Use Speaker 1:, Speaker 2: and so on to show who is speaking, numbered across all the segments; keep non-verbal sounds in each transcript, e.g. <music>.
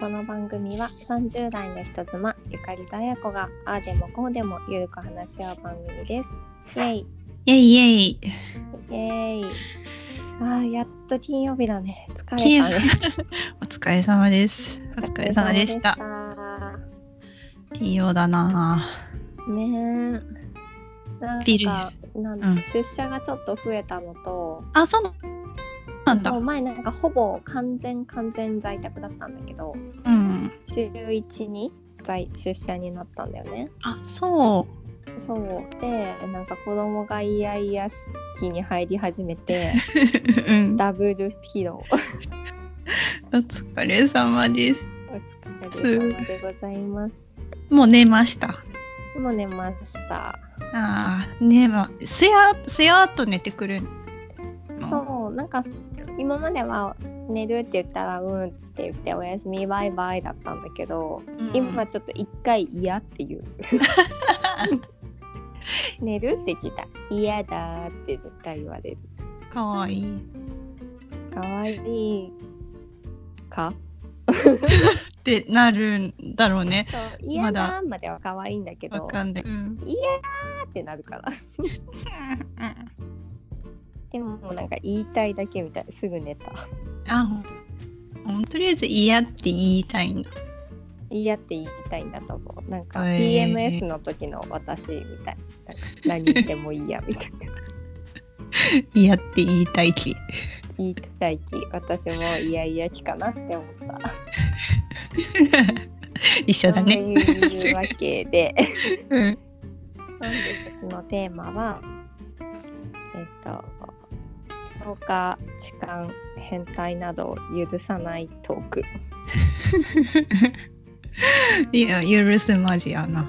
Speaker 1: この番組は30代の人妻ゆかりとあやこがああでもこうでもゆるく話し合う番組です。イェイ。
Speaker 2: イェイイェイ。
Speaker 1: イェイ。あーやっと金曜日だね。疲れたね。<laughs>
Speaker 2: お疲れ様です。お疲れ様でした。金曜だな。
Speaker 1: ねえなんかなん
Speaker 2: うん。
Speaker 1: 出社がちょっと増えたのと、
Speaker 2: あ。あ、そうなんだ。
Speaker 1: 前なんかほぼ完全完全在宅だったんだけど
Speaker 2: うん。
Speaker 1: 週1に在出社になったんだよね
Speaker 2: あ、そ
Speaker 1: そうでなんか子供がイヤイヤ期に入り始めて
Speaker 2: う。<laughs> うん。
Speaker 1: ダブルピロー
Speaker 2: お疲れ様です。
Speaker 1: お疲れ様でございます
Speaker 2: もう寝ました。
Speaker 1: もう寝ました
Speaker 2: ああ、ねまあ、すや、すやっと寝てくるの？
Speaker 1: そうなんか今までは寝るって言ったらうんって言っておやすみバイバイだったんだけど、
Speaker 2: うん
Speaker 1: 今ちょっと一回嫌って言う <laughs> 寝るって聞いた嫌だって絶対言われる
Speaker 2: かわいい。
Speaker 1: かわいいか？
Speaker 2: ってなるんだろうね。
Speaker 1: 嫌だまでは可愛いんだけど
Speaker 2: わかんない。うん。
Speaker 1: 嫌ってなるから <laughs> でもなんか言いたいだけみたい。すぐ寝た。
Speaker 2: あ、とりあえず嫌って言いたいんだ。
Speaker 1: 嫌って言いたいんだと思う。なんか PMS の時の私みたい。なんか何言ってもいいやみたいな。<laughs>
Speaker 2: 嫌って言いたい気。
Speaker 1: 言いたい気。私もいやいや気かなって思った。<laughs>
Speaker 2: 一緒だね。
Speaker 1: そういうわけで。<laughs>
Speaker 2: うん。
Speaker 1: 本日のテーマはえっとストーカー痴漢変態などを許さないトーク。<laughs>
Speaker 2: いや、許すまじやな。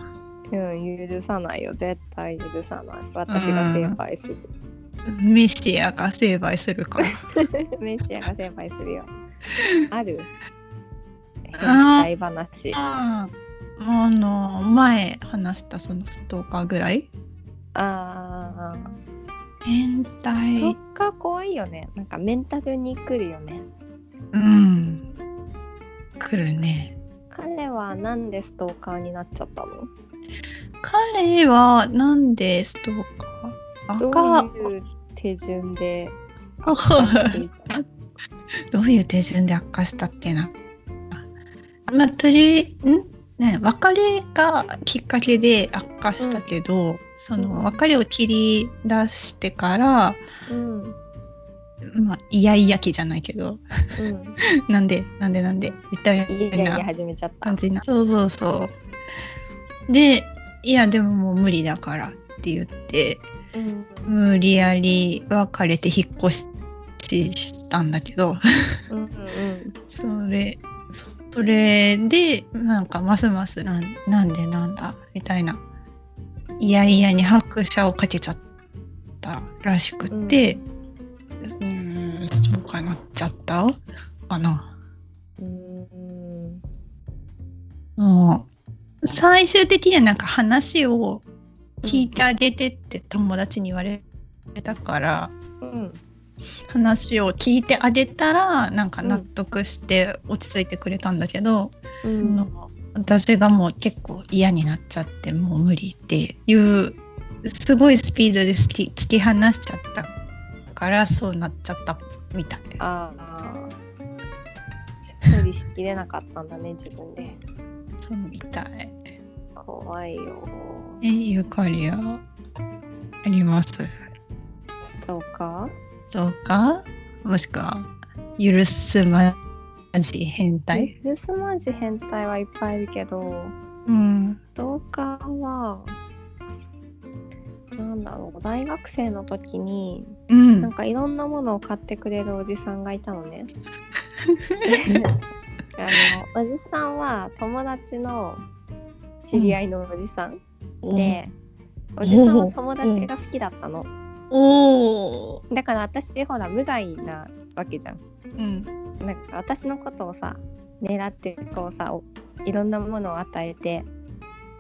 Speaker 1: うん許さないよ。絶対許さない。私が成敗する、
Speaker 2: メシアが成敗するから。
Speaker 1: メシアが成敗するよ。<laughs> ある？変
Speaker 2: あ
Speaker 1: 態話。
Speaker 2: ああの前話したそのストーカーぐらい？
Speaker 1: あ
Speaker 2: 変態。
Speaker 1: ーカー怖いよね。なんかメンタルに来るよね。
Speaker 2: うん。来るね。
Speaker 1: 彼はなんでストーカーになっちゃったの？
Speaker 2: 彼はなんでストーカー？
Speaker 1: ど
Speaker 2: 赤
Speaker 1: ういう手順で <laughs>
Speaker 2: どういう手順で悪化したっけな？まあとりん？ね別れがきっかけで悪化したけど、その別れを切り出してから、
Speaker 1: うん。
Speaker 2: まあ、イヤイヤ期じゃないけど。
Speaker 1: うん。<laughs>
Speaker 2: なんでなんでなんでみたいな。
Speaker 1: いやいやいや始めちゃった。
Speaker 2: 感じな。そうそうそう。でいやでももう無理だからって言って
Speaker 1: うん
Speaker 2: 無理やり別れて引っ越ししたんだけど。
Speaker 1: うんうん <laughs>
Speaker 2: それそそれでなんかますますなんなんでなんだみたいないやいやに拍車をかけちゃったらしくってうーん。ストーカーになっちゃった？かな。
Speaker 1: うん。うん
Speaker 2: もう。最終的にはなんか話を聞いてあげてって友達に言われたから、
Speaker 1: うん。
Speaker 2: 話を聞いてあげたらなんか納得して落ち着いてくれたんだけど、
Speaker 1: うん
Speaker 2: 私がもう結構嫌になっちゃってもう無理っていうすごいスピードで突き突き放しちゃったからそうなっちゃったみたい。
Speaker 1: ああ処理しきれなかったんだね自分で。
Speaker 2: そうみたい。
Speaker 1: 怖いよ。
Speaker 2: えゆかりは？あります？
Speaker 1: ストーカー
Speaker 2: そうか？もしくは許すまじ変態？
Speaker 1: 許すまじ変態はいっぱいいるけど
Speaker 2: うん。
Speaker 1: ストーカーはなんだろう大学生の時に
Speaker 2: うん。
Speaker 1: なんかいろんなものを買ってくれるおじさんがいたのね。<laughs> あのおじさんは友達の知り合いのおじさん、でおじさんは友達が好きだったの。だから私ほら無害なわけじゃん。
Speaker 2: うん
Speaker 1: なんか私のことをさ狙ってこうさおいろんなものを与えて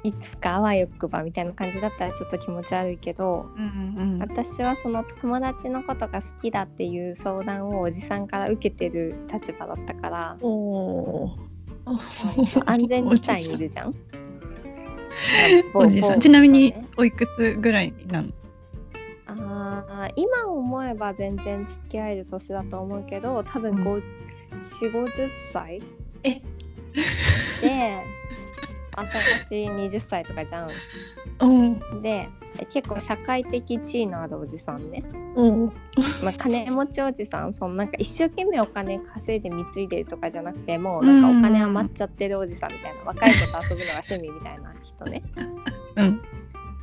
Speaker 1: いつかあわよくばみたいな感じだったらちょっと気持ち悪いけど
Speaker 2: うんうん
Speaker 1: 私はその友達のことが好きだっていう相談をおじさんから受けてる立場だったから安全地帯にいるじゃん。
Speaker 2: おじさん。ちなみにおいくつぐらいなの？
Speaker 1: ああ今思えば全然付き合える年だと思うけど多分
Speaker 2: うん
Speaker 1: 4 5 0歳？
Speaker 2: え？
Speaker 1: で私20歳とかじゃん。
Speaker 2: うん。
Speaker 1: でえ結構社会的地位のあるおじさんね、
Speaker 2: うん。
Speaker 1: まあ、金持ちおじさんそのなんか一生懸命お金稼いで貢いでるとかじゃなくてもうなんかお金余っちゃってるおじさんみたいな若い子と遊ぶのが趣味みたいな人ね。
Speaker 2: うん。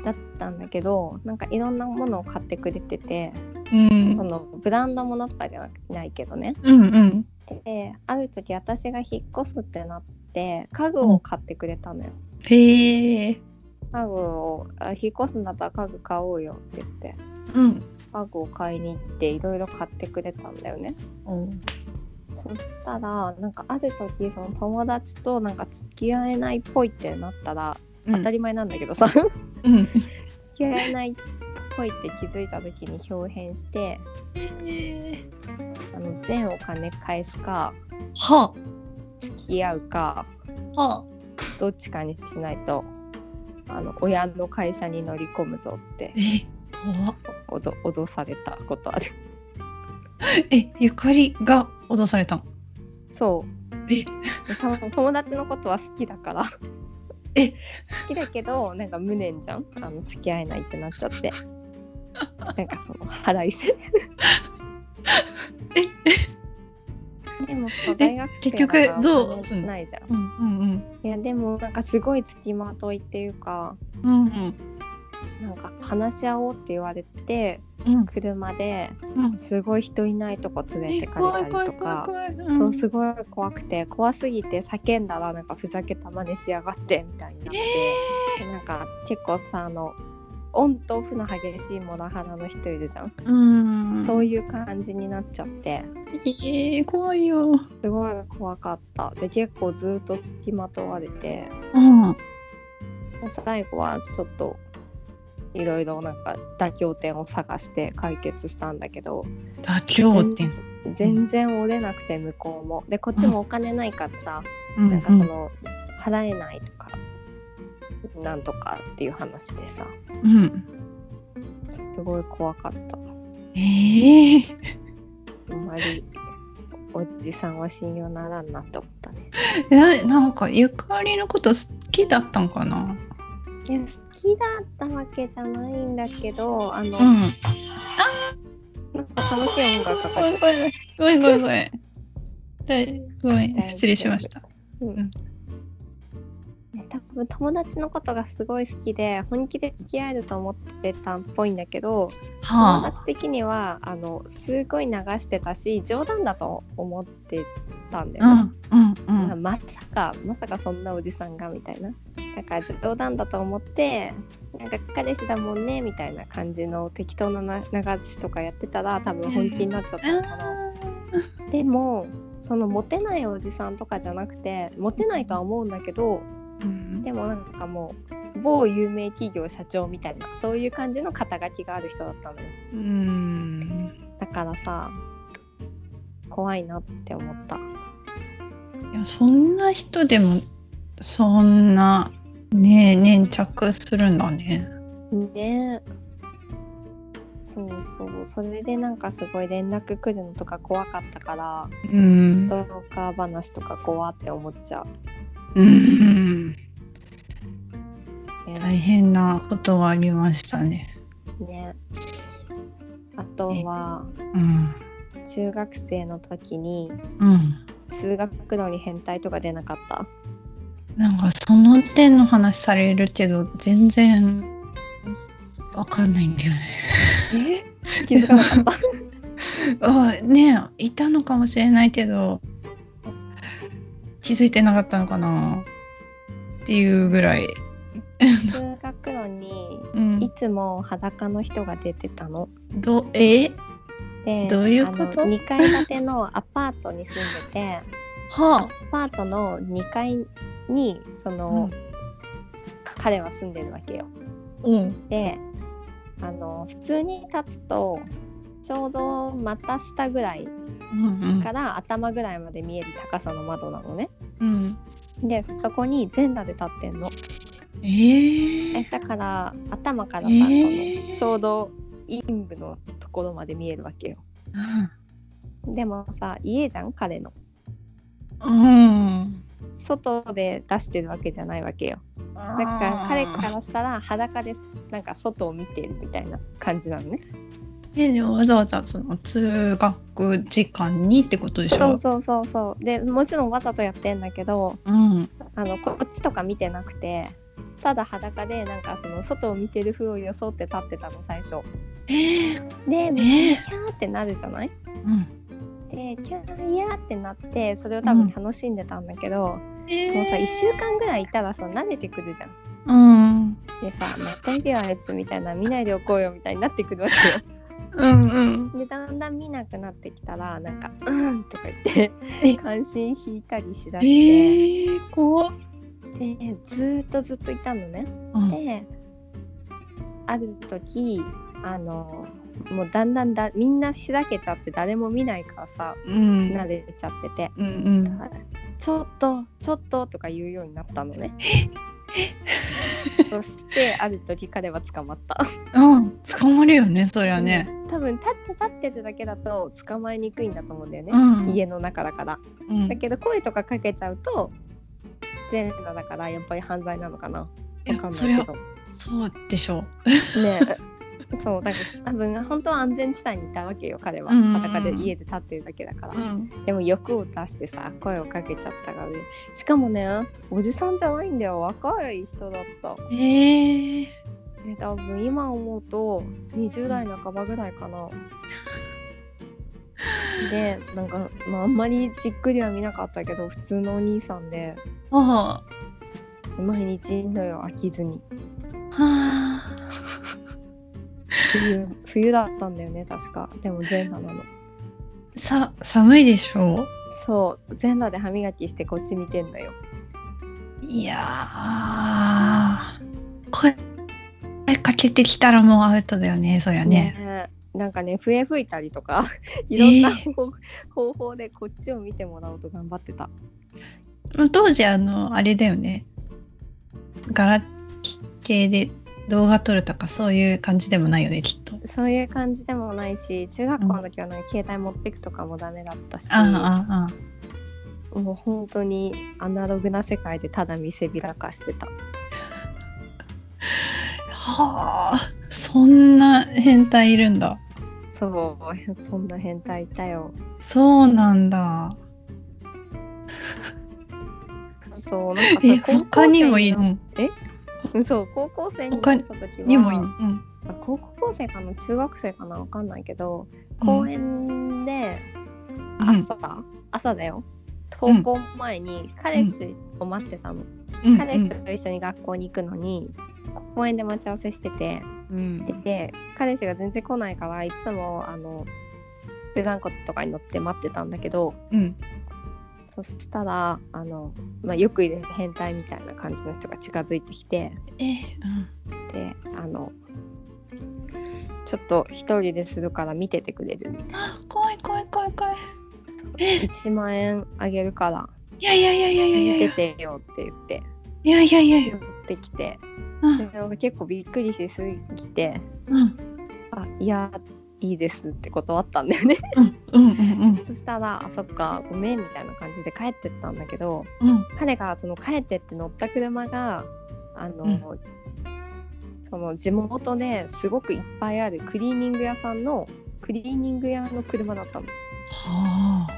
Speaker 1: だったんだけどなんかいろんなものを買ってくれてて
Speaker 2: うん。
Speaker 1: そのブランドものとかじゃないけどね。
Speaker 2: うんうん
Speaker 1: である時私が引っ越すってなって家具を買ってくれたのよ。
Speaker 2: へえ
Speaker 1: 家具をあ引っ越すんだったら家具買おうよって言って
Speaker 2: うん。
Speaker 1: 家具を買いに行っていろいろ買ってくれたんだよね。そしたらなんかある時その友達となんか付き合えないっぽいってなったら、当たり前なんだけどさ。付
Speaker 2: うん。
Speaker 1: き合えないっぽいって気づいた時に表変してあの全お金返すか
Speaker 2: は
Speaker 1: 付き合うか
Speaker 2: は
Speaker 1: どっちかにしないとあの親の会社に乗り込むぞって
Speaker 2: え怖っ。
Speaker 1: 脅脅されたことある。<laughs>
Speaker 2: えゆかりが脅されたの？
Speaker 1: そう。
Speaker 2: え。
Speaker 1: 多分友達のことは好きだから。
Speaker 2: え。
Speaker 1: 好きだけどなんか無念じゃん？あの付き合えないってなっちゃって。なんかその腹いせでも大学生
Speaker 2: 結局どう？
Speaker 1: ないじゃん。
Speaker 2: うんうん
Speaker 1: いやでもなんかすごい付きまといっていうか
Speaker 2: うんうん。
Speaker 1: なんか話し合おうって言われて
Speaker 2: うん。
Speaker 1: 車で
Speaker 2: うん。
Speaker 1: すごい人いないとこ連れ
Speaker 2: え
Speaker 1: てかれたりとかそうすごい怖くて怖すぎて叫んだらなんかふざけた真似しやがってみたいになって、でなんか結構さあのオンとオフの激しいモラハラの人いるじゃん、
Speaker 2: うん。
Speaker 1: そういう感じになっちゃって。
Speaker 2: えー、怖いよ。
Speaker 1: すごい怖かった。で結構ずっと付きまとわれて。
Speaker 2: うん
Speaker 1: 最後はちょっといろいろなんか妥協点を探して解決したんだけど。
Speaker 2: 妥協点。
Speaker 1: 全全然折れなくて向こうも。でこっちもお金ないからさ、
Speaker 2: うん。
Speaker 1: なんかその払えないとかなんとかっていう話でさ。
Speaker 2: うん。
Speaker 1: すごい怖かった。
Speaker 2: えー、
Speaker 1: あんまりおじさんは信用ならんなって思ったね。
Speaker 2: えなんかゆかりのこと好きだったんかな？い
Speaker 1: や好きだったわけじゃないんだけどあの、
Speaker 2: うん。
Speaker 1: なんか楽しい音楽か。かって
Speaker 2: ごめんごめんごめんごめん。失礼しました。
Speaker 1: うん
Speaker 2: うん
Speaker 1: 多分友達のことがすごい好きで本気で付き合えると思ってたっぽいんだけど友
Speaker 2: はあ。
Speaker 1: 達的にはあのすごい流してたし冗談だと思ってたんだよね、
Speaker 2: うんうんうん。
Speaker 1: まさかまさかそんなおじさんがみたいな。だから冗談だと思ってなんか彼氏だもんねみたいな感じの適当なな流しとかやってたら多分本気になっちゃったのかな、でもそのモテないおじさんとかじゃなくてモテないとは思うんだけど
Speaker 2: うん。
Speaker 1: でもなんかもう某有名企業社長みたいなそういう感じの肩書きがある人だったのよ。
Speaker 2: うん。
Speaker 1: だからさ怖いなって思った。
Speaker 2: いやそんな人でもそんなね粘着するんだね。
Speaker 1: ね。そうそう。それでなんかすごい連絡来るのとか怖かったから
Speaker 2: うん。
Speaker 1: ストーカー話とか怖って思っちゃう、
Speaker 2: うん。
Speaker 1: ね
Speaker 2: 大変なことがありましたね。
Speaker 1: ね。あとは
Speaker 2: うん。
Speaker 1: 中学生の時に
Speaker 2: うん
Speaker 1: 数学路に変態とか出なかった？
Speaker 2: なんかその点の話されるけど全然わかんないんだよね。
Speaker 1: え？気づかなかった？<laughs>
Speaker 2: あねいたのかもしれないけど気づいてなかったのかな？っていうぐらい。
Speaker 1: 数学路に
Speaker 2: うん
Speaker 1: い、つも裸の人が出てたの。
Speaker 2: どえ？
Speaker 1: で
Speaker 2: どういうこと？
Speaker 1: あの2階建てのアパートに住んでて
Speaker 2: は
Speaker 1: アパートの2階にその、彼は住んでるわけよ。
Speaker 2: うん
Speaker 1: であの普通に立つとちょうど股下ぐらい
Speaker 2: うん
Speaker 1: から頭ぐらいまで見える高さの窓なのね。
Speaker 2: うん。
Speaker 1: でそこに全裸で立ってんの。
Speaker 2: えー。
Speaker 1: えだから頭からさ、
Speaker 2: えー
Speaker 1: ちょうど陰部のところまで見えるわけよ。でもさ家じゃん彼の。
Speaker 2: うん。
Speaker 1: 外で出してるわけじゃないわけよ。だから彼からしたら裸でなんか外を見てるみたいな感じなのね
Speaker 2: えでもわざわざその通学時間にってことでしょ？
Speaker 1: そうそうそうそう。でもちろんわざとやってんだけど
Speaker 2: うん。
Speaker 1: あのこっちとか見てなくてただ裸でなんかその外を見てる風を装って立ってたの最初。
Speaker 2: えー。
Speaker 1: でキャーってなるじゃない？
Speaker 2: うん。
Speaker 1: でキャーいやーってなってそれを多分楽しんでたんだけど、
Speaker 2: え
Speaker 1: もうさ1週間ぐらいいたらさ慣れてくるじゃん。
Speaker 2: うん。
Speaker 1: でさ「またいるよあいつ」みたいな見ないでおこうよみたいになってくるわけよ
Speaker 2: うんうん。
Speaker 1: でだんだん見なくなってきたらなんか「うん」とか言って
Speaker 2: え？
Speaker 1: 関心引いたりしだ
Speaker 2: え
Speaker 1: して、
Speaker 2: ー、怖っ。
Speaker 1: でずーっとずっといたのね。
Speaker 2: うん。
Speaker 1: である時あのもうだんだんだみんなしらけちゃって誰も見ないからさ
Speaker 2: うん。
Speaker 1: 慣れちゃってて。
Speaker 2: うんうん「
Speaker 1: ちょっとちょっと」とか言うようになったのね <laughs> そしてある時彼は捕まった。
Speaker 2: うん捕まるよねそりゃね。
Speaker 1: 多分立って立ってるだけだと捕まえにくいんだと思うんだよね、
Speaker 2: うん。
Speaker 1: 家の中だから。
Speaker 2: うん。
Speaker 1: だけど声とかかけちゃうと全裸だからやっぱり犯罪なのかな。わ
Speaker 2: いや
Speaker 1: かんないけど。
Speaker 2: そうでしょ
Speaker 1: ね <laughs> そうだから多分本当は安全地帯にいたわけよ彼は。裸で家で立ってるだけだから、
Speaker 2: う、うん、
Speaker 1: でも欲を出してさ声をかけちゃったから。ねしかもねおじさんじゃないんだよ。若い人だった。
Speaker 2: えー、
Speaker 1: え多分今思うと20代半ばぐらいかな。<laughs> でなんか、まあ、あんまりじっくりは見なかったけど普通のお兄さんで。
Speaker 2: あ。
Speaker 1: 毎日のよ飽きずに。
Speaker 2: あはあ
Speaker 1: 冬冬だったんだよね確か。でも全裸なの。
Speaker 2: さ寒いでしょ？
Speaker 1: そう。全裸で歯磨きしてこっち見てんのよ。
Speaker 2: いやー声かけてきたらもうアウトだよねそりゃね。
Speaker 1: ねなんかね笛吹いたりとか <laughs> いろんな方,、方法でこっちを見てもらおうと頑張ってた。
Speaker 2: 当時あのあれだよね。ガラケーで動画撮るとかそういう感じでもないよねきっと。
Speaker 1: そういう感じでもないし中学校の時はね、携帯持ってくとかもダメだったし
Speaker 2: あああ
Speaker 1: もう本当にアナログな世界でただ見せびらかしてた。
Speaker 2: はあそんな変態いるんだ。
Speaker 1: そう <laughs> そんな変態いたよ。
Speaker 2: そうなんだ。
Speaker 1: あとなんか
Speaker 2: え他にもいい
Speaker 1: 生
Speaker 2: の
Speaker 1: うんそう高校生になっ
Speaker 2: 他
Speaker 1: た時は
Speaker 2: にもいいのうん。
Speaker 1: あ高校生かな中学生かなわかんないけど
Speaker 2: うん。
Speaker 1: 公園で
Speaker 2: うん。
Speaker 1: 朝、朝だよ。登校前に彼氏を待ってたの、
Speaker 2: うん。
Speaker 1: 彼氏と一緒に学校に行くのに公園で待ち合わせしてて。
Speaker 2: うん。
Speaker 1: で彼氏が全然来ないからいつもあのブランコとかに乗って待ってたんだけど
Speaker 2: うん
Speaker 1: そしたらあの、まあ、よくいる変態みたいな感じの人が近づいてきて
Speaker 2: え
Speaker 1: であのちょっと一人でするから見ててくれる。みた
Speaker 2: 怖い怖い怖い怖い。
Speaker 1: な
Speaker 2: え。
Speaker 1: 1万円あげるから
Speaker 2: いやいやいやいやいやい
Speaker 1: 見
Speaker 2: や
Speaker 1: ててよって言って
Speaker 2: いやいやいやいや。
Speaker 1: 寄ってきて。
Speaker 2: うん。
Speaker 1: 結構びっくりしすぎて
Speaker 2: うん「
Speaker 1: あいやいいです」って断ったんだよね。
Speaker 2: うんうんうん
Speaker 1: そしたら「あそっかごめん」みたいな感じで帰ってったんだけど
Speaker 2: うん。
Speaker 1: 彼がその帰ってって乗った車があの、
Speaker 2: うん。
Speaker 1: その地元ですごくいっぱいあるクリーニング屋さんのクリーニング屋の車だったの。
Speaker 2: は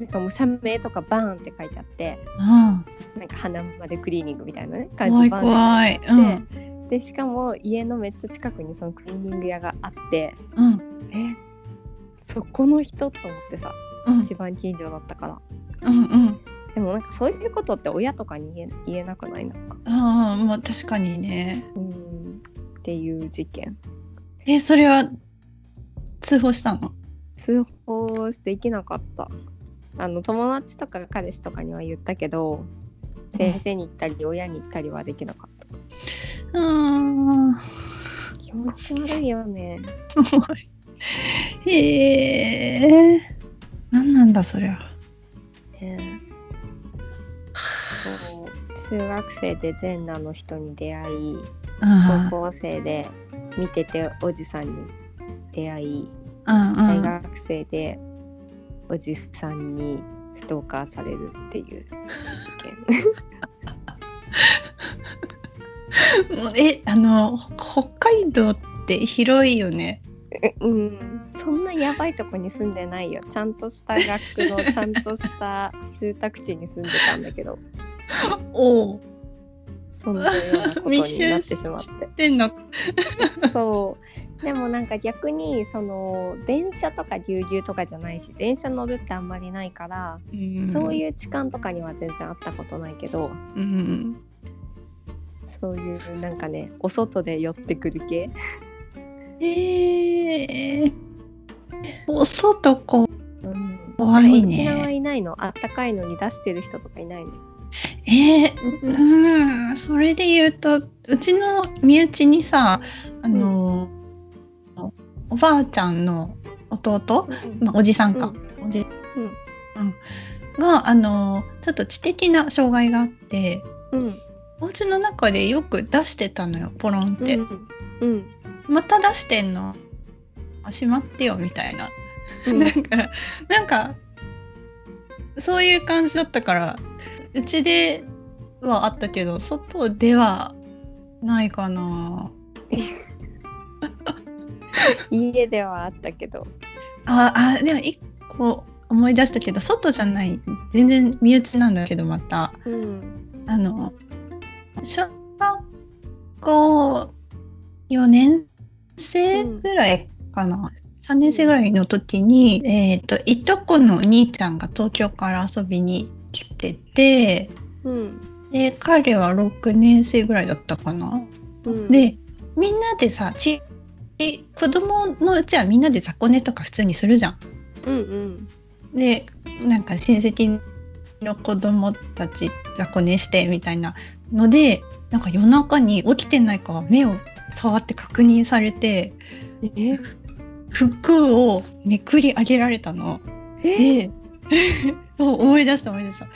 Speaker 1: なんかもう社名とかバーンって書いてあって
Speaker 2: あ
Speaker 1: なんか花までクリーニングみたいなね
Speaker 2: うん怖い
Speaker 1: バーン
Speaker 2: 怖い。
Speaker 1: って
Speaker 2: うん。
Speaker 1: 書いてあってでしかも家のめっちゃ近くにそのクリーニング屋があって
Speaker 2: うん。
Speaker 1: えそこの人と思ってさ
Speaker 2: うん。
Speaker 1: 一番近所だったから。
Speaker 2: うんうん。
Speaker 1: でもなんかそういうことって親とかに言え言えなくない？なんか。
Speaker 2: ああまあ確かにね。
Speaker 1: うん。っていう事件。
Speaker 2: えそれは通報したの？
Speaker 1: 通報できなかった。あの友達とか彼氏とかには言ったけど先生に言ったり親に言ったりはできなかった
Speaker 2: うん
Speaker 1: 気持ち悪いよね。<laughs>
Speaker 2: へえ何なんだそりゃ。
Speaker 1: ね。そう中学生で全裸の人に出会い
Speaker 2: うん
Speaker 1: 高校生で見てておじさんに出会い
Speaker 2: うん
Speaker 1: 大学生でおじさんにストーカーされるっていう事件。
Speaker 2: う <laughs> ん <laughs> えあの北海道って広いよね。
Speaker 1: えうん。そんなやばいとこに住んでないよ。ちゃんとした学区の <laughs> ちゃんとした住宅地に住んでたんだけど。
Speaker 2: おお
Speaker 1: そんなようなことになってしまって。
Speaker 2: でんの。
Speaker 1: そう。でもなんか逆にその電車とかぎゅうぎゅうとかじゃないし電車乗るってあんまりないから、そう
Speaker 2: う
Speaker 1: いう痴漢とかには全然あったことないけど。
Speaker 2: ん、うん、
Speaker 1: そういうなんかねお外で寄ってくる系。
Speaker 2: えー、お外こ
Speaker 1: うん。
Speaker 2: 怖い
Speaker 1: 沖縄
Speaker 2: ね
Speaker 1: いないの？あったかいのに出してる人とかいないの？
Speaker 2: えー、うん。それで言うとうちの身内にさあの、おばあちゃんの弟、まあ、おじさんか、おじ
Speaker 1: うん。
Speaker 2: うん。があのちょっと知的な障害があって
Speaker 1: うん
Speaker 2: お家の中でよく出してたのよポロンって、
Speaker 1: うん。うん。
Speaker 2: また出してんの？あしまってよみたいな、
Speaker 1: うん。
Speaker 2: かなんかそういう感じだったからうちではあったけど外ではないかな。
Speaker 1: 家ではあったけど。<laughs>
Speaker 2: ああでも一個思い出したけど外じゃない。全然身内なんだけどまた。
Speaker 1: うん。
Speaker 2: あの小学校4年生ぐらいかな、3年生ぐらいの時に、えっ、といとこのお兄ちゃんが東京から遊びに来てて
Speaker 1: うん。
Speaker 2: で彼は6年生ぐらいだったかな。
Speaker 1: うん。
Speaker 2: でみんなでさちえ子供のうちはみんなで雑魚寝とか普通にするじゃん。
Speaker 1: うんうん。
Speaker 2: でなんか親戚の子供たち雑魚寝してみたいなのでなんか夜中に起きてないか目を触って確認されて
Speaker 1: え？
Speaker 2: 服をめくり上げられたの。
Speaker 1: え？
Speaker 2: で <laughs> そう思い出した思い出した。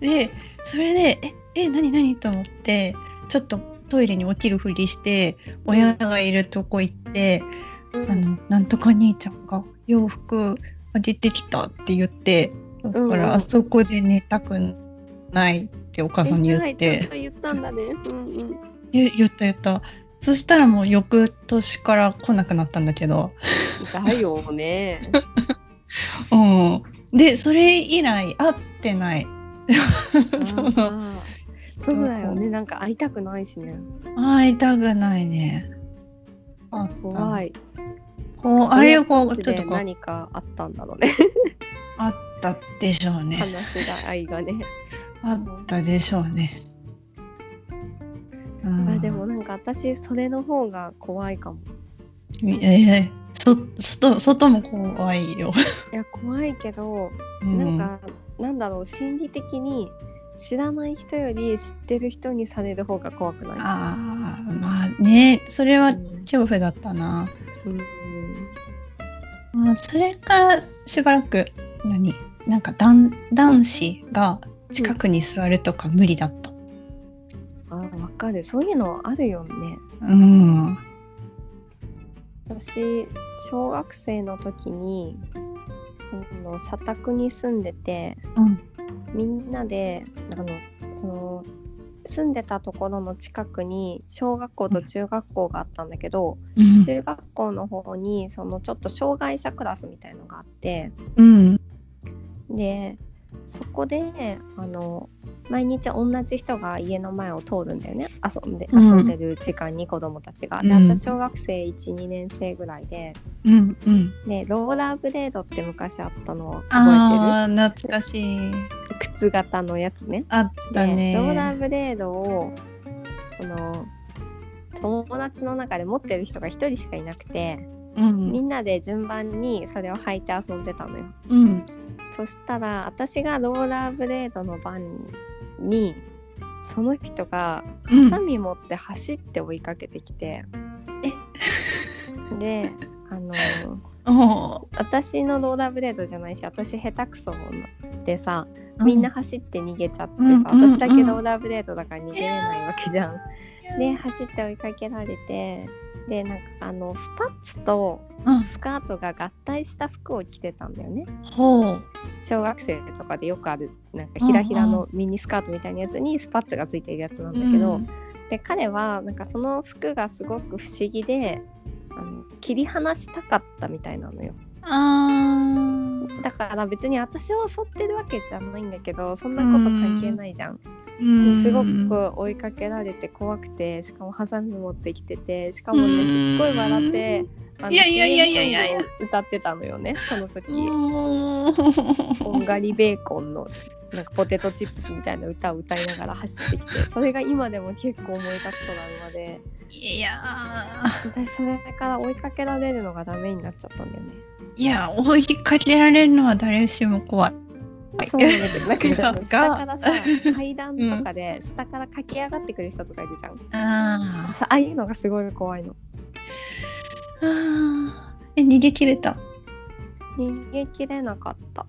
Speaker 2: でそれで「ええ何何?」と思ってちょっとトイレに起きるふりして親がいるとこ行って
Speaker 1: うん
Speaker 2: あのなんとか兄ちゃんが洋服あげてきたって言ってだからあそこで寝たくないってお母さんに言って。
Speaker 1: 言ったんだね。うんうん。<laughs>
Speaker 2: 言言った言った。そしたらもう翌年から来なくなったんだけど、
Speaker 1: だよね。<laughs>
Speaker 2: うん、でそれ以来会ってない。<laughs> そ
Speaker 1: うだよね。なんか会いたくないしね。
Speaker 2: 会いたくないね。あ
Speaker 1: 怖い。
Speaker 2: こうあれをこうちょっとこう。
Speaker 1: 何かあったんだろうね。
Speaker 2: あったでしょうね。
Speaker 1: 話し合いがね
Speaker 2: あったでしょうね、うん。
Speaker 1: あでもなんか私それの方が怖いかも。
Speaker 2: ええそ外外も怖いよ。
Speaker 1: いや怖いけど
Speaker 2: うん。
Speaker 1: なんかなんだろう心理的に知らない人より知ってる人にされる方が怖くない？
Speaker 2: ああまあねそれは
Speaker 1: うん。
Speaker 2: 恐怖だったな。
Speaker 1: うん。
Speaker 2: まあ、それからしばらく何？なんか男男子が近くに座るとか無理だった。
Speaker 1: あわかるそういうのあるよね
Speaker 2: うん。
Speaker 1: 私小学生の時にあの社宅に住んでて
Speaker 2: うん。
Speaker 1: みんなであのその住んでたところの近くに小学校と中学校があったんだけど、
Speaker 2: うん。
Speaker 1: 中学校の方にそのちょっと障害者クラスみたいのがあって
Speaker 2: うん。
Speaker 1: でそこであの毎日同じ人が家の前を通るんだよね遊んで
Speaker 2: うん
Speaker 1: 遊んでる時間に子供たちが。で
Speaker 2: うん
Speaker 1: 私小学生12年生ぐらいで
Speaker 2: うん。うん。
Speaker 1: でローラーブレードって昔あったの覚
Speaker 2: ああ懐かしい。
Speaker 1: えてる靴型のやつね。
Speaker 2: あった
Speaker 1: で
Speaker 2: ね。
Speaker 1: ローラーブレードをその友達の中で持ってる人が1人しかいなくて
Speaker 2: うん。
Speaker 1: みんなで順番にそれを履いて遊んでたのよ。
Speaker 2: うん。
Speaker 1: そしたら私がローラーブレードの番にその人が
Speaker 2: うん。
Speaker 1: ハサミ持って走って追いかけてきて、であの <laughs>
Speaker 2: お
Speaker 1: 私のローラーブレードじゃないし私下手くそでさみんな走って逃げちゃってさ、
Speaker 2: うん
Speaker 1: 私だけローラーブレードだから逃げれないわけじゃん。で走って追いかけられてでなんかあのスパッツと
Speaker 2: うん。
Speaker 1: スカートが合体した服を着てたんだよね。
Speaker 2: ほう。
Speaker 1: 小学生とかでよくあるなんかひらひらのミニスカートみたいなやつにスパッツがついてるやつなんだけど、
Speaker 2: うん
Speaker 1: で彼はなんかその服がすごく不思議であの切り離したかったみたいなのよ。だから別に私を襲ってるわけじゃないんだけどそんなこと関係ないじゃん、
Speaker 2: うん
Speaker 1: ですごく追いかけられて怖くてしかもハサミ持ってきててしかもねすっごい笑って
Speaker 2: いやいやいやいやいや。いや
Speaker 1: 歌ってたのよねその時。
Speaker 2: もう
Speaker 1: こんがりベーコンのなんかポテトチップスみたいな歌を歌いながら走ってきてそれが今でも結構思い出すトラウマで。
Speaker 2: いや
Speaker 1: 私それから追いかけられるのがダメになっちゃったんだよね。
Speaker 2: ーいや追いかけられるのは誰しも怖い。
Speaker 1: そうなんだけどなんか。下からさ <laughs> 階段とかで下から駆け上がってくる人とかいるじゃん。
Speaker 2: あ
Speaker 1: さああいうのがすごい怖いの。
Speaker 2: あえ逃げ切れた？
Speaker 1: 逃げ切れなかった。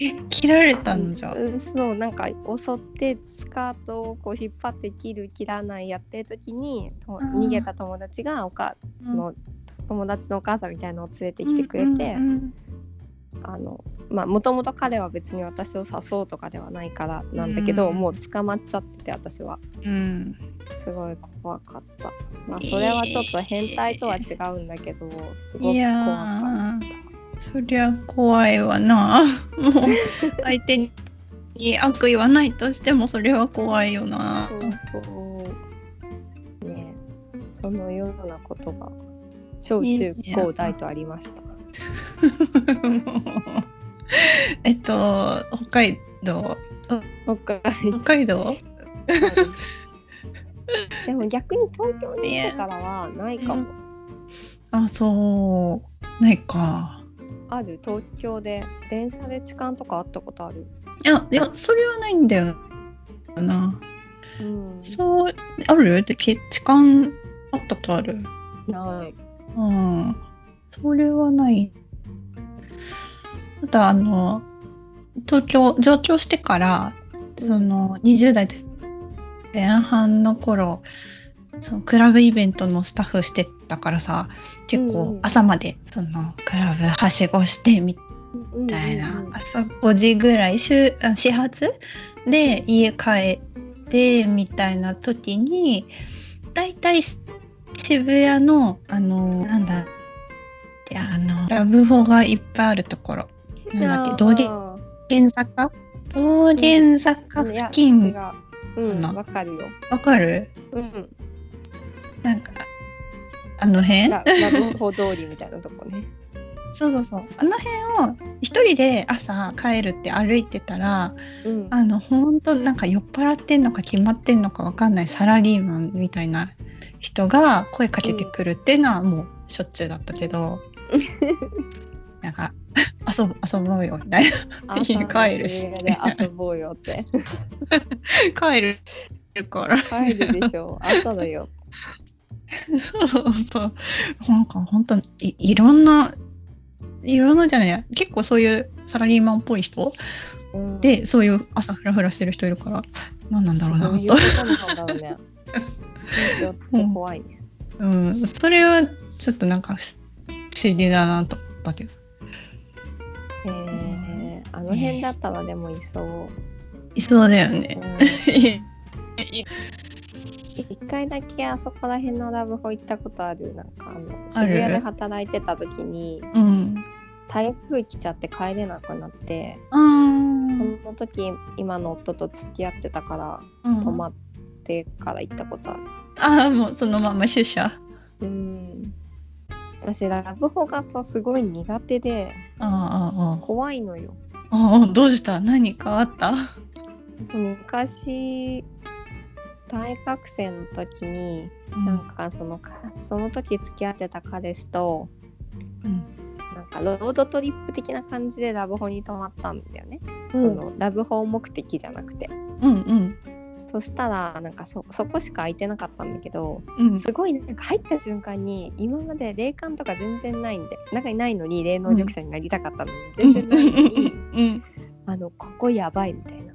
Speaker 2: え切られたの？じゃ
Speaker 1: そうなんか襲ってスカートをこう引っ張って切る切らないやってる時に逃げた友達がおかその友達のお母さんみたいなのを連れてきてくれて、
Speaker 2: うんうん
Speaker 1: あのまあもともと彼は別に私を誘うとかではないからなんだけど、
Speaker 2: うん
Speaker 1: もう捕まっちゃってて私は
Speaker 2: うん
Speaker 1: すごい怖かった。まあそれはちょっと変態とは違うんだけど、すごく怖か
Speaker 2: ーそりゃ怖いわなもう <laughs> 相手に悪意はないとしてもそれは怖いよな
Speaker 1: った。そうそう。ねえそのようなことが小中高大とありました。<laughs> <laughs> <laughs>
Speaker 2: えっと北海道。
Speaker 1: 北海
Speaker 2: 道。<laughs>
Speaker 1: でも逆に東京に来てからはないかも。
Speaker 2: あそう。ないか。
Speaker 1: ある？東京で。電車で痴漢とかあったことある？
Speaker 2: いやいやそれはないんだよな。
Speaker 1: うん。
Speaker 2: そうある？って痴漢あったことある？
Speaker 1: ない。
Speaker 2: うん。それはないただあの東京上京してからその20代前半の頃そのクラブイベントのスタッフしてたからさ結構
Speaker 1: ん。
Speaker 2: 朝までそのクラブはしごしてみ
Speaker 1: み
Speaker 2: たいな、朝5時ぐらい始発で家帰ってみたいな時にだいたい渋谷のあのなんだあのラブホがいっぱいあるところなんだっけ道玄坂？道玄坂付近？わ、
Speaker 1: うん、
Speaker 2: かな？
Speaker 1: わかる？よ。
Speaker 2: かる
Speaker 1: うん。
Speaker 2: なんかあの辺？
Speaker 1: ララブホ通りみたいなとこね。
Speaker 2: そうそうそう。あの辺を一人で朝帰るって歩いてたら
Speaker 1: うん。
Speaker 2: あの本当なんか酔っ払ってんのか決まってんのかわかんない。サラリーマンみたいな人が声かけてくるっていうのはもうしょっちゅうだったけど、なんか <laughs> 遊ぶ遊ぼうよみたいな家 <laughs> 帰るし
Speaker 1: 遊ぼうよって。<laughs>
Speaker 2: 帰るから
Speaker 1: 帰るでしょ。朝だよ。
Speaker 2: そうそうなんか本当にいいろんないろんなじゃないや結構そういうサラリーマンっぽい人？
Speaker 1: うん、
Speaker 2: でそういう朝フラフラしてる人いるから何なんだろうな
Speaker 1: とね。怖いね。
Speaker 2: うん、それはちょっとなんか不思議だなと思ったけど。
Speaker 1: えー、あの辺だったらでもいそう。
Speaker 2: いそうだよね。
Speaker 1: うん。一回だけあそこら辺のラブホ行ったことある。なんかあの渋谷で働いてた時に
Speaker 2: うん。
Speaker 1: 台風来ちゃって帰れなくなって
Speaker 2: あー。
Speaker 1: その時今の夫と付き合ってたから
Speaker 2: うん。
Speaker 1: 泊まってから行ったことある。
Speaker 2: あーもうそのまま出社。
Speaker 1: うん。私ラブホがさすごい苦手で怖いのよ
Speaker 2: あーあーどうした？何かあった？
Speaker 1: 昔大学生の時になんかそのかその時付き合ってた彼氏と
Speaker 2: うん。
Speaker 1: なんかロードトリップ的な感じでラブホに泊まったんだよね、
Speaker 2: うん。
Speaker 1: そのラブホ目的じゃなくて。
Speaker 2: うんうん
Speaker 1: そそしたらなんかそそこしか空いてなかったんだけど
Speaker 2: うん。
Speaker 1: すごいなんか入った瞬間に今まで霊感とか全然ないんで中にないのに霊能力者になりたかったのに、全然ないのに
Speaker 2: うん。
Speaker 1: あのここやばいみたいな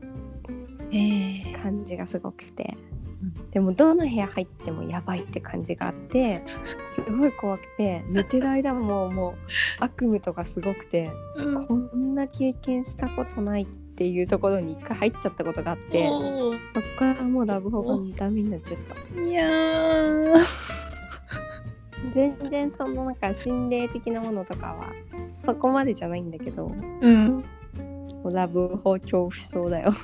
Speaker 2: え。ー
Speaker 1: 感じがすごくて、
Speaker 2: う
Speaker 1: でもどの部屋入ってもやばいって感じがあってすごい怖くて寝てる間ももう悪夢とかすごくて
Speaker 2: うん。
Speaker 1: こんな経験したことないっていうところに一回入っちゃったことがあってそっからもうラブホがダメになっちゃった。
Speaker 2: いやー。<laughs>
Speaker 1: 全然そのなんか心霊的なものとかはそこまでじゃないんだけども
Speaker 2: うん。
Speaker 1: うラブホ恐怖症だよ。<laughs>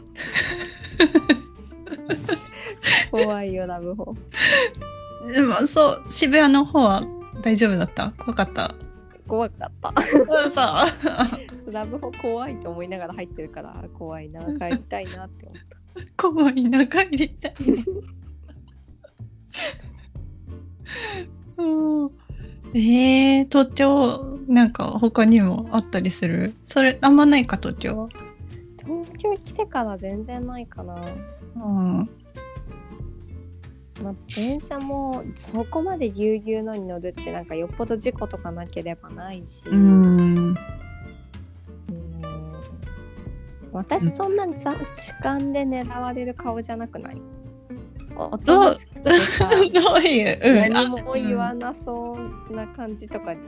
Speaker 1: 怖いよラブホ。
Speaker 2: でもそう渋谷の方は大丈夫だった？怖かった？
Speaker 1: 怖かった。
Speaker 2: さ <laughs>
Speaker 1: ラブホ怖いと思いながら入ってるから怖いな帰りたいなって思った。<laughs>
Speaker 2: 怖いな帰りたい。<laughs> うん。えー、東京なんか他にもあったりする？それあんまないか東京は。
Speaker 1: 東京来てから全然ないかな、
Speaker 2: うん
Speaker 1: まあ、電車もそこまでぎゅうぎゅうのに乗るってなんかよっぽど事故とかなければないし、
Speaker 2: うーん。
Speaker 1: うん。私そんなにさ痴漢で狙われる顔じゃなくない？おとなしくてさ
Speaker 2: どういう、うん、
Speaker 1: 何も言わ
Speaker 2: あ
Speaker 1: なそうな感じとかで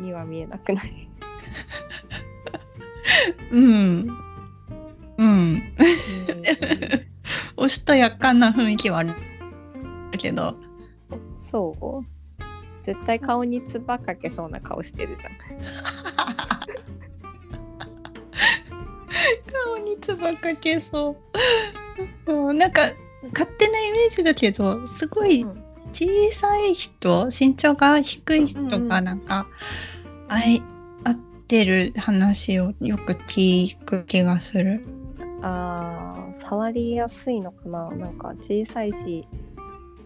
Speaker 1: には見えなくない、
Speaker 2: うん。うん。
Speaker 1: うん。<laughs>
Speaker 2: おしとやかな雰囲気はあるけど。
Speaker 1: そう。絶対顔につばかけそうな顔してるじゃん。<laughs>
Speaker 2: 顔につばかけそう、うん、なんか勝手なイメージだけどすごい
Speaker 1: うん。
Speaker 2: 小さい人身長が低い人がなんか、あい合ってる話をよく聞く気がする。
Speaker 1: あー触りやすいのかな。なんか小さいし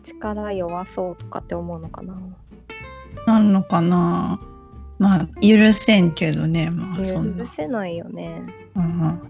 Speaker 1: 力弱そうとかって思うのかな。
Speaker 2: なんのかな。まあ許せんけどね。まあそんな。
Speaker 1: 許せないよね。
Speaker 2: うん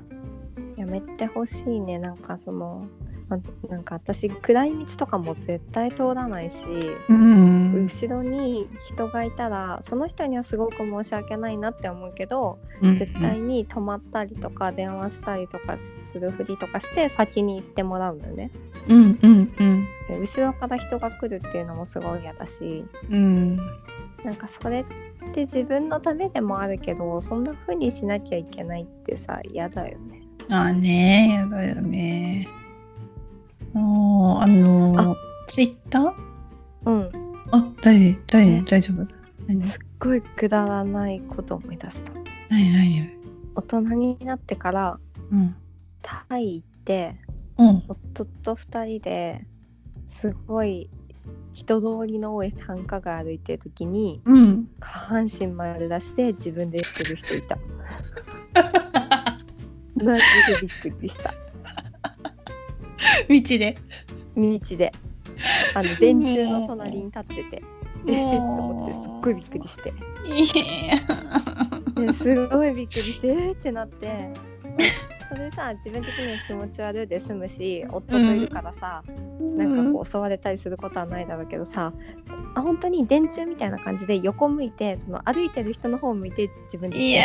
Speaker 1: やめてほしいね。なんかそのあなんか私暗い道とかも絶対通らないし、
Speaker 2: うん
Speaker 1: 後ろに人がいたらその人にはすごく申し訳ないなって思うけど、
Speaker 2: うん
Speaker 1: 絶対に止まったりとか電話したりとかするふりとかして先に行ってもらうのよね
Speaker 2: うんうんうん
Speaker 1: で後ろから人が来るっていうのもすごい嫌だし
Speaker 2: うん。
Speaker 1: なんかそれって自分のためでもあるけどそんな風にしなきゃいけないってさ嫌だよね。
Speaker 2: ああねやだよね。おーあのツイッター
Speaker 1: うん。
Speaker 2: あ大大
Speaker 1: ね。
Speaker 2: 大丈夫。何？
Speaker 1: すっごいくだらないことを思い出した。
Speaker 2: 何何？
Speaker 1: 大人になってから
Speaker 2: うん。
Speaker 1: タイ行って
Speaker 2: うん。
Speaker 1: 夫と2人ですごい人通りの多い繁華街歩いてる時に
Speaker 2: うん。
Speaker 1: 下半身丸出しで自分で言ってる人いた。<laughs> マジでびっくりした。
Speaker 2: 道で？
Speaker 1: 道で。あの電柱の隣に立ってて。え。っと思ってすっごいびっくりして。すごいびっくりしてえーってなってそれさ自分的には気持ち悪いで済むし夫といるからさ、なんかこう襲われたりすることはないだろうけどさ、あ本当に電柱みたいな感じで横向いてその歩いてる人の方を向いて自分で
Speaker 2: いや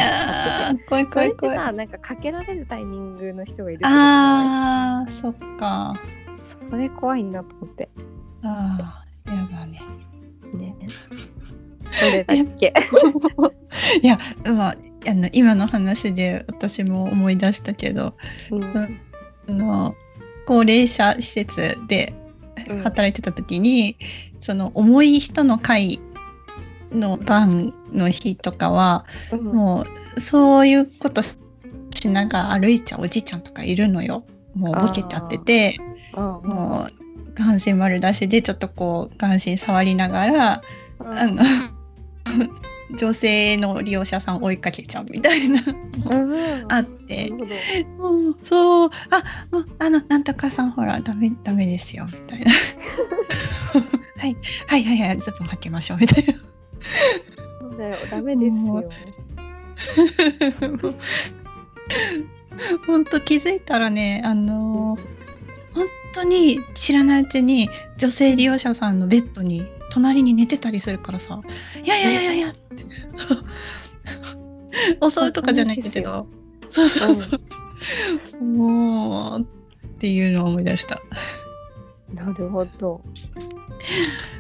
Speaker 2: ー怖い
Speaker 1: それって
Speaker 2: 怖い怖い。
Speaker 1: さなんかかけられるタイミングの人がいる
Speaker 2: あーそっか。
Speaker 1: いそれ怖いなと思って。
Speaker 2: あーやだね。
Speaker 1: ね。それだけ？
Speaker 2: いや、まあ、あの今の話で私も思い出したけど
Speaker 1: うん。
Speaker 2: あの高齢者施設で
Speaker 1: うん。
Speaker 2: 働いてた時に、その重い人の会の番の日とかは
Speaker 1: うん。
Speaker 2: もうそういうことしながら歩いちゃうおじいちゃんとかいるのよ。もうボケちゃってて
Speaker 1: うん
Speaker 2: もう下半身丸出しでちょっとこう下半身触りながら
Speaker 1: うん。
Speaker 2: あの女性の利用者さん追いかけちゃうみたいな。
Speaker 1: うん。
Speaker 2: あって。うんそう。ああのなんとかさんほらダメダメですよみたいな。はい。はいはいはい。ズボン履きましょうみたいな。
Speaker 1: そうだよ。ダメです
Speaker 2: も
Speaker 1: よ
Speaker 2: 本当気づいたらねあの本当に知らないうちに女性利用者さんのベッドに隣に寝てたりするからさ「いやいやいやいや」って。<laughs> 襲うとかじゃないんだけど。そうそうそう、もうっていうのを思い出した。
Speaker 1: なるほど。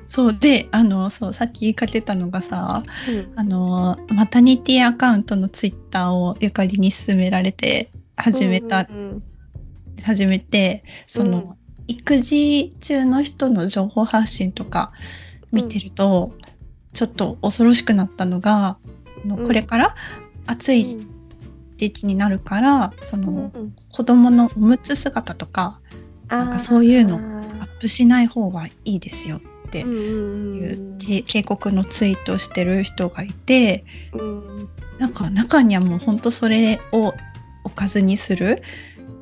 Speaker 2: そうであのそうさっき言いかけたのがさ
Speaker 1: うん
Speaker 2: あのマタニティアカウントのツイッターをゆかりに勧められて始めた、
Speaker 1: うんうん。
Speaker 2: 始めてその、
Speaker 1: うん。
Speaker 2: 育児中の人の情報発信とか見てると、ちょっと恐ろしくなったのが
Speaker 1: うん。
Speaker 2: これから暑い時期になるから、その
Speaker 1: うんうん。
Speaker 2: 子供のおむつ姿とかなんかそういうの
Speaker 1: あ
Speaker 2: アップしない方がいいですよっていう警告のツイートをしてる人がいて
Speaker 1: うん。
Speaker 2: なんか中にはもうほんとそれをおかずにする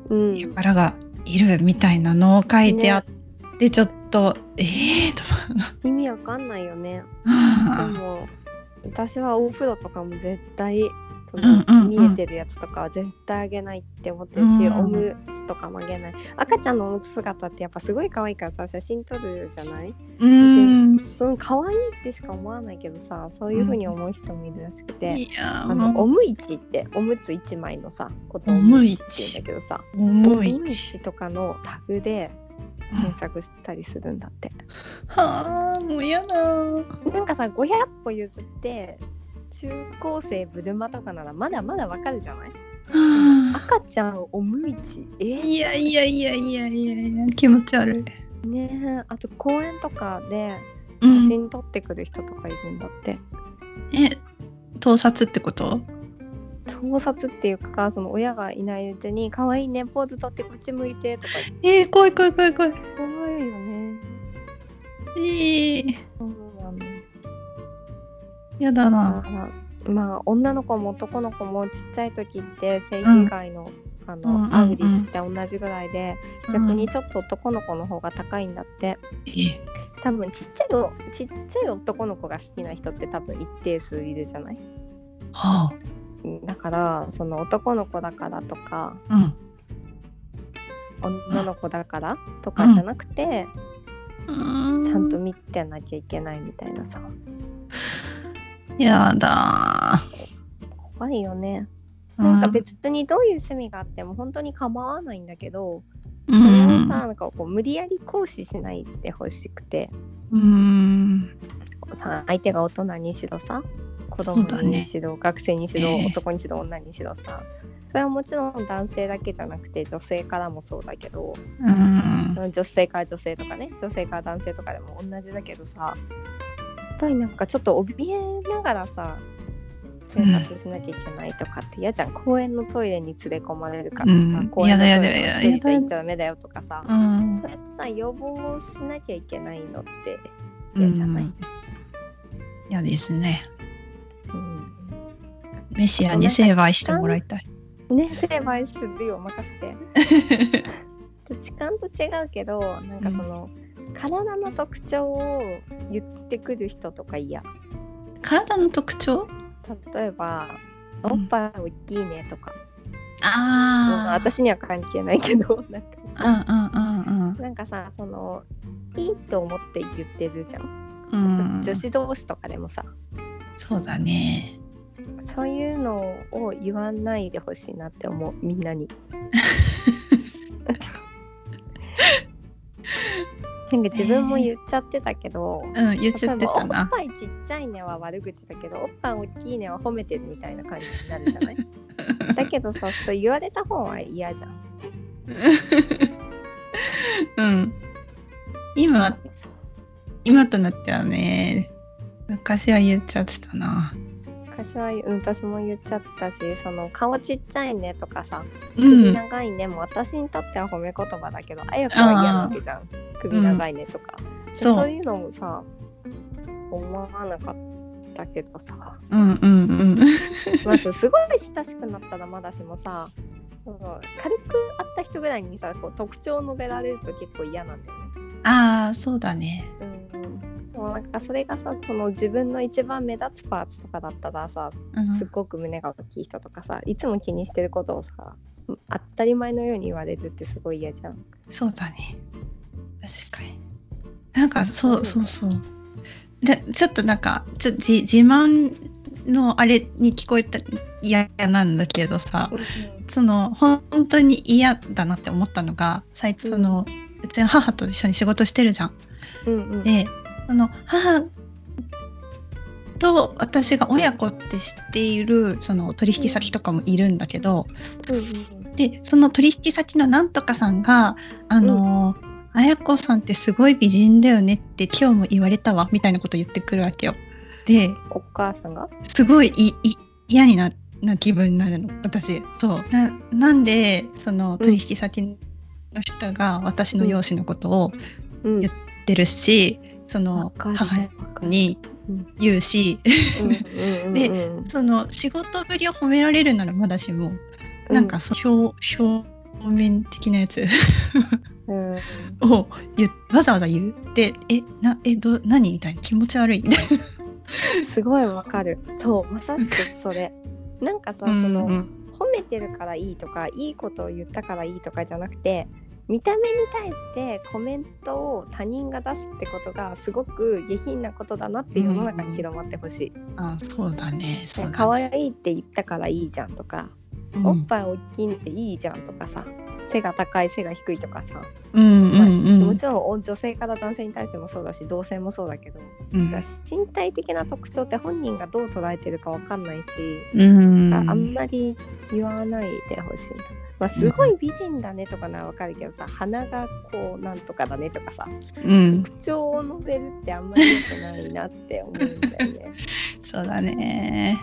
Speaker 1: うん。
Speaker 2: 輩がいるみたいなのを書いてあって、ちょっとええー、と
Speaker 1: 意味わかんないよね。で。も私はお風呂とかも絶対そ
Speaker 2: うん
Speaker 1: の、
Speaker 2: うんうん
Speaker 1: 見えてるやつとかは絶対あげないって思ってるし、
Speaker 2: うん
Speaker 1: おむつとかもあげない赤ちゃんのおむつ姿ってやっぱすごい可愛いからさ写真撮るじゃない、
Speaker 2: うん
Speaker 1: でその可愛いってしか思わないけどさそういう風に思う人もいるらしくて、
Speaker 2: いや
Speaker 1: あのおむいちっておむつ1枚のさことを
Speaker 2: おむいち
Speaker 1: って言うんだけどさ
Speaker 2: 重
Speaker 1: おむい
Speaker 2: いち。
Speaker 1: ちとかのタグで
Speaker 2: うん
Speaker 1: 検索したりするんだって。
Speaker 2: はあもう嫌だ。
Speaker 1: なんかさ500歩譲って中高生ブルマとかならまだまだわかるじゃない？
Speaker 2: はあ
Speaker 1: 赤ちゃんおむいちえ？
Speaker 2: いやいやいやいやいやいや気持ち悪い。
Speaker 1: ねえあと公園とかで写
Speaker 2: うん、
Speaker 1: 真撮ってくる人とかいるんだって、
Speaker 2: え盗撮ってこと？
Speaker 1: 盗撮っていうかその親がいないうちに可愛いねポーズ撮ってこっち向いてとか
Speaker 2: えー、怖い怖い怖い怖い。
Speaker 1: 怖いよね
Speaker 2: えー、
Speaker 1: そうなの
Speaker 2: やだな。
Speaker 1: まあ、女の子も男の子もちっちゃい時って性被害の,、あ
Speaker 2: うん。うん。うん。
Speaker 1: の会う率って同じぐらいで、逆にちょっと男の子の方が高いん。だって多分ちっちゃいちっちゃい男の子が好きな人って多分一定数いるじゃない
Speaker 2: はあ
Speaker 1: だからその男の子だからとか
Speaker 2: あ。
Speaker 1: 女の子だからとかじゃなくて、
Speaker 2: うん。
Speaker 1: ちゃんと見てなきゃいけないみたいなさ
Speaker 2: やだ
Speaker 1: 怖いよね
Speaker 2: ー。
Speaker 1: なんか別にどういう趣味があっても本当に構わないんだけど、
Speaker 2: う
Speaker 1: それをさ
Speaker 2: ん。
Speaker 1: なんかこう無理やり行使しないでほしくて
Speaker 2: うん。
Speaker 1: さ相手が大人にしろさ子供にしろ、学生にしろ、
Speaker 2: ええ
Speaker 1: 男にしろ女にしろさ。それはもちろん男性だけじゃなくて女性からもそうだけど
Speaker 2: うん。
Speaker 1: 女性から女性とかね女性から男性とかでも同じだけどさやっぱりなんかちょっと怯えながらさ生活しなきゃいけないとかって嫌じゃん、公園のトイレに連れ込まれるからさ、
Speaker 2: うん。
Speaker 1: 公園のトイレに行っちゃダメだよとかさ、
Speaker 2: うん。
Speaker 1: そうやってさ予防しなきゃいけないのって
Speaker 2: う
Speaker 1: 嫌じゃない、
Speaker 2: ん。嫌ですね。
Speaker 1: うん
Speaker 2: メシアに成敗してもらいたい。
Speaker 1: ね成敗するよ任せて。<laughs> 時間と違うけどなんかその、体の特徴を言ってくる人とか嫌。
Speaker 2: 体の特徴？
Speaker 1: 例えば「
Speaker 2: うん。
Speaker 1: おっぱい大きいね」とか、
Speaker 2: ああ。
Speaker 1: 私には関係ないけど <laughs> なんか
Speaker 2: うんうんうんうん。
Speaker 1: なんかさそのいいと思って言ってるじゃん、
Speaker 2: うん。
Speaker 1: 女子同士とかでもさ。
Speaker 2: そうだね。
Speaker 1: そういうのを言わないでほしいなって思うみんなに。<laughs> なんか自分も言っちゃってたけど、
Speaker 2: うん、言っちゃって
Speaker 1: 例えばおっ
Speaker 2: たな。
Speaker 1: ぱいちっちゃいねは悪口だけどおっぱい大きいねは褒めてるみたいな感じになるじゃない？<laughs> だけどさそう言われた方は嫌じゃん。<laughs>
Speaker 2: うん。今、今となってはね、昔は言っちゃってたな。
Speaker 1: 昔は、うん、私も言っちゃってたしその顔ちっちゃいねとかさ
Speaker 2: う
Speaker 1: 首
Speaker 2: ん。
Speaker 1: 長いねも私にとっては褒め言葉だけどあやかは嫌なわけじゃん首長いねとか、
Speaker 2: そう
Speaker 1: いうのもさ思わなかったけどさ
Speaker 2: うんうんうん。<laughs>
Speaker 1: まずすごい親しくなったらまだしもさ軽く会った人ぐらいにさこう特徴を述べられると結構嫌なんだよね。
Speaker 2: ああ、そうだね。
Speaker 1: うん、でもなんかそれがさその自分の一番目立つパーツとかだったらさ
Speaker 2: うん。
Speaker 1: すっごく胸が大きい人とかさいつも気にしてることをさ当たり前のように言われるってすごい嫌じゃん。
Speaker 2: そうだね。確かに。なんかそうそうそう。でちょっとなんかちょ自自慢のあれに聞こえた嫌なんだけどさその本当に嫌だなって思ったのが最初その、うちの母と一緒に仕事してるじゃん。
Speaker 1: うんうん。
Speaker 2: でその母と私が親子って知っているその取引先とかもいるんだけど、
Speaker 1: うんうん
Speaker 2: でその取引先のなんとかさんが「あのー綾子さんってすごい美人だよね」って今日も言われたわみたいなこと言ってくるわけよ。で
Speaker 1: お母さんが？
Speaker 2: すごい嫌になな気分になるの私。そう。ななんでその取引先の人が私の容姿のことを
Speaker 1: うん。
Speaker 2: 言ってるし、その母に
Speaker 1: うん。
Speaker 2: 言うし、
Speaker 1: うん。
Speaker 2: で
Speaker 1: うん。
Speaker 2: その仕事ぶりを褒められるならまだしも、なんかそう表表面的なやつ
Speaker 1: うん。<laughs>
Speaker 2: をわざわざ言う。でえなえど何？みたいな。気持ち悪い。みたいな。
Speaker 1: すごいわかる。そうまさしくそれ。なんかさその、
Speaker 2: うんうん。
Speaker 1: 褒めてるからいいとかいいことを言ったからいいとかじゃなくて見た目に対してコメントを他人が出すってことがすごく下品なことだなって世の中に広まってほしい。
Speaker 2: あそうだね。そうだね。
Speaker 1: 可愛いって言ったからいいじゃんとか、
Speaker 2: うん。
Speaker 1: おっぱい大きいっていいじゃんとかさ背が高い背が低いとかさ、
Speaker 2: うんうんうん
Speaker 1: もちろん女性から男性に対してもそうだし同性もそうだけど、
Speaker 2: うん。
Speaker 1: 身体的な特徴って本人がどう捉えてるかわかんないし、
Speaker 2: うん。
Speaker 1: ああんまり言わないでほしいな。まあ、すごい美人だねとかならわかるけどさ、鼻がこうなんとかだねとかさ
Speaker 2: うん。
Speaker 1: 特徴を述べるってあんまり良くないなって思うんだよね。<laughs>
Speaker 2: そうだね。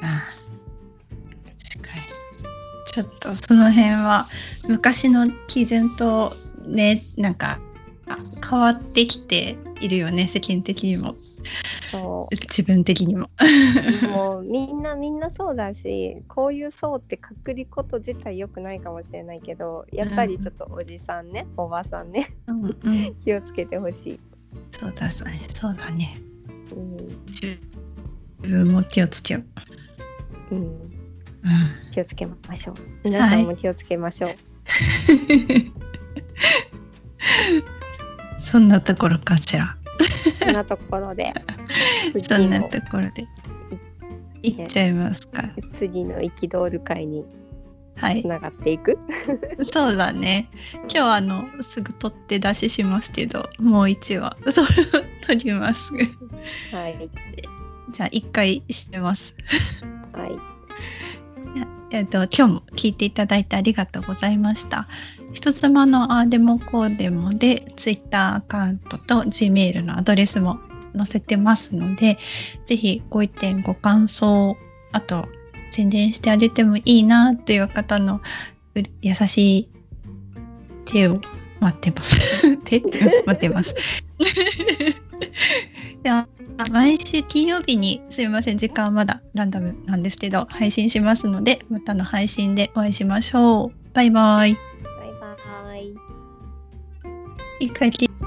Speaker 2: あ確かに。ちょっとその辺は昔の基準とねなんかあ変わってきているよね世間的にも。
Speaker 1: そ
Speaker 2: 自分的にも。
Speaker 1: うもうみんなみんなそうだしこういう層ってくくりこと自体良くないかもしれないけどやっぱりちょっとおじさんね、おばさんね
Speaker 2: うんうん。
Speaker 1: 気をつけてほしい。
Speaker 2: そうだねそうだね。
Speaker 1: うん。
Speaker 2: 自分も気をつけよう、
Speaker 1: うん、
Speaker 2: うん。
Speaker 1: 気をつけましょう。皆さんも気をつけましょう。<laughs>
Speaker 2: そんなところかしら。
Speaker 1: そんなところで <laughs>
Speaker 2: そんなところで。いっちゃいますか。
Speaker 1: 次の憤る会に
Speaker 2: はい
Speaker 1: つ。ながっていく？
Speaker 2: そうだね。今日はあのすぐ取って出ししますけど、もう一話それを取ります。
Speaker 1: はい。
Speaker 2: じゃあ一回してます。
Speaker 1: はい。
Speaker 2: えっと今日も聞いていただいてありがとうございました。一つまのあーでもこうでもで Twitter アカウントと Gmail のアドレスも載せてますので、ぜひご意見ご感想あと宣伝してあげてもいいなっていう方のう優しい手を待ってます。<laughs> 手待ってます。<laughs> では毎週金曜日にすいません時間はまだランダムなんですけど配信しますのでまたの配信でお会いしましょう。バイバイ。и хотите